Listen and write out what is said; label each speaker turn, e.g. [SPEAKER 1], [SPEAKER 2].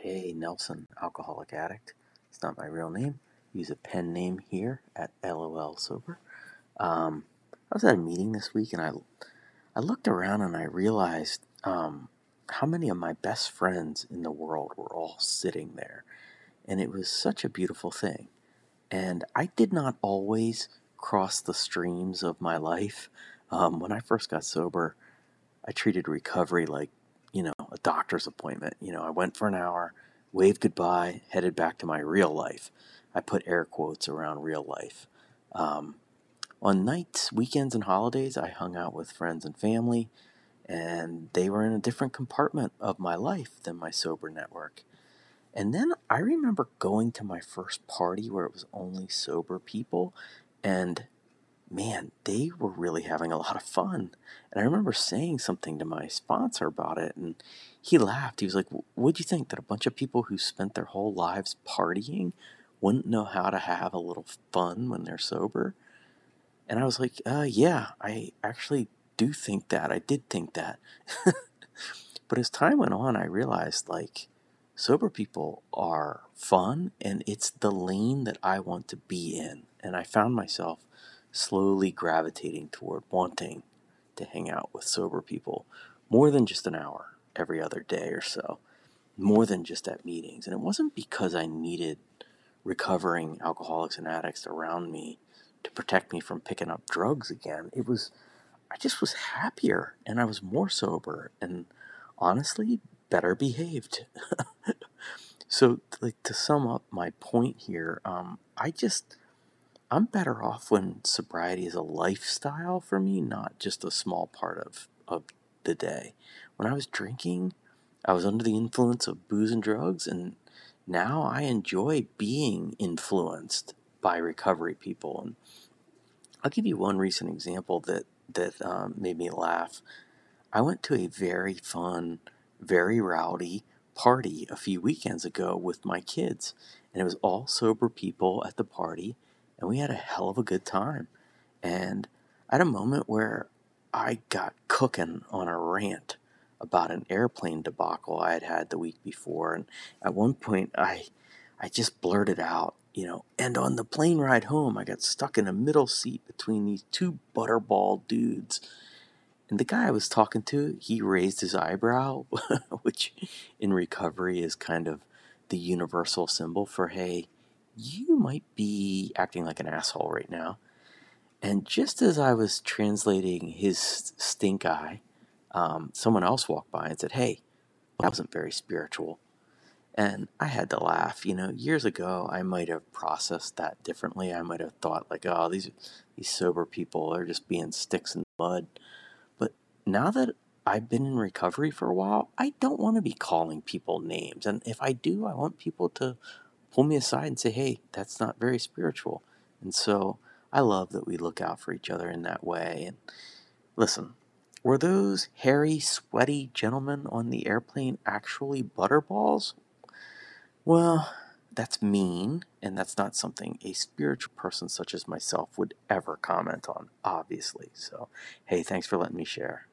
[SPEAKER 1] Hey, Nelson, alcoholic addict. It's not my real name. Use a pen name here at LOL Sober. Um, I was at a meeting this week and I, I looked around and I realized um, how many of my best friends in the world were all sitting there. And it was such a beautiful thing. And I did not always cross the streams of my life. Um, when I first got sober, I treated recovery like doctor's appointment. You know, I went for an hour, waved goodbye, headed back to my real life. I put air quotes around real life. Um, on nights, weekends, and holidays, I hung out with friends and family, and they were in a different compartment of my life than my sober network. And then I remember going to my first party where it was only sober people, and man, they were really having a lot of fun. And I remember saying something to my sponsor about it, and he laughed. He was like, What'd you think? That a bunch of people who spent their whole lives partying wouldn't know how to have a little fun when they're sober? And I was like, uh, Yeah, I actually do think that. I did think that. but as time went on, I realized like, sober people are fun, and it's the lane that I want to be in. And I found myself slowly gravitating toward wanting to hang out with sober people more than just an hour every other day or so, more than just at meetings. And it wasn't because I needed recovering alcoholics and addicts around me to protect me from picking up drugs again. It was, I just was happier and I was more sober and honestly better behaved. so, like to sum up my point here, um, I just I'm better off when sobriety is a lifestyle for me, not just a small part of, of the day. When I was drinking, I was under the influence of booze and drugs, and now I enjoy being influenced by recovery people. And I'll give you one recent example that that um, made me laugh. I went to a very fun, very rowdy party a few weekends ago with my kids, and it was all sober people at the party and we had a hell of a good time. And had a moment where I got cooking on a rant about an airplane debacle I had had the week before, and at one point I, I just blurted out, you know, and on the plane ride home, I got stuck in a middle seat between these two butterball dudes. And the guy I was talking to, he raised his eyebrow, which in recovery is kind of the universal symbol for, hey, you might be acting like an asshole right now. And just as I was translating his stink eye, um, someone else walked by and said, Hey, that wasn't very spiritual. And I had to laugh. You know, years ago, I might have processed that differently. I might have thought, like, oh, these, these sober people are just being sticks in the mud. But now that I've been in recovery for a while, I don't want to be calling people names. And if I do, I want people to pull me aside and say, hey, that's not very spiritual. And so I love that we look out for each other in that way. And listen, were those hairy, sweaty gentlemen on the airplane actually butterballs? Well, that's mean, and that's not something a spiritual person such as myself would ever comment on, obviously. So, hey, thanks for letting me share.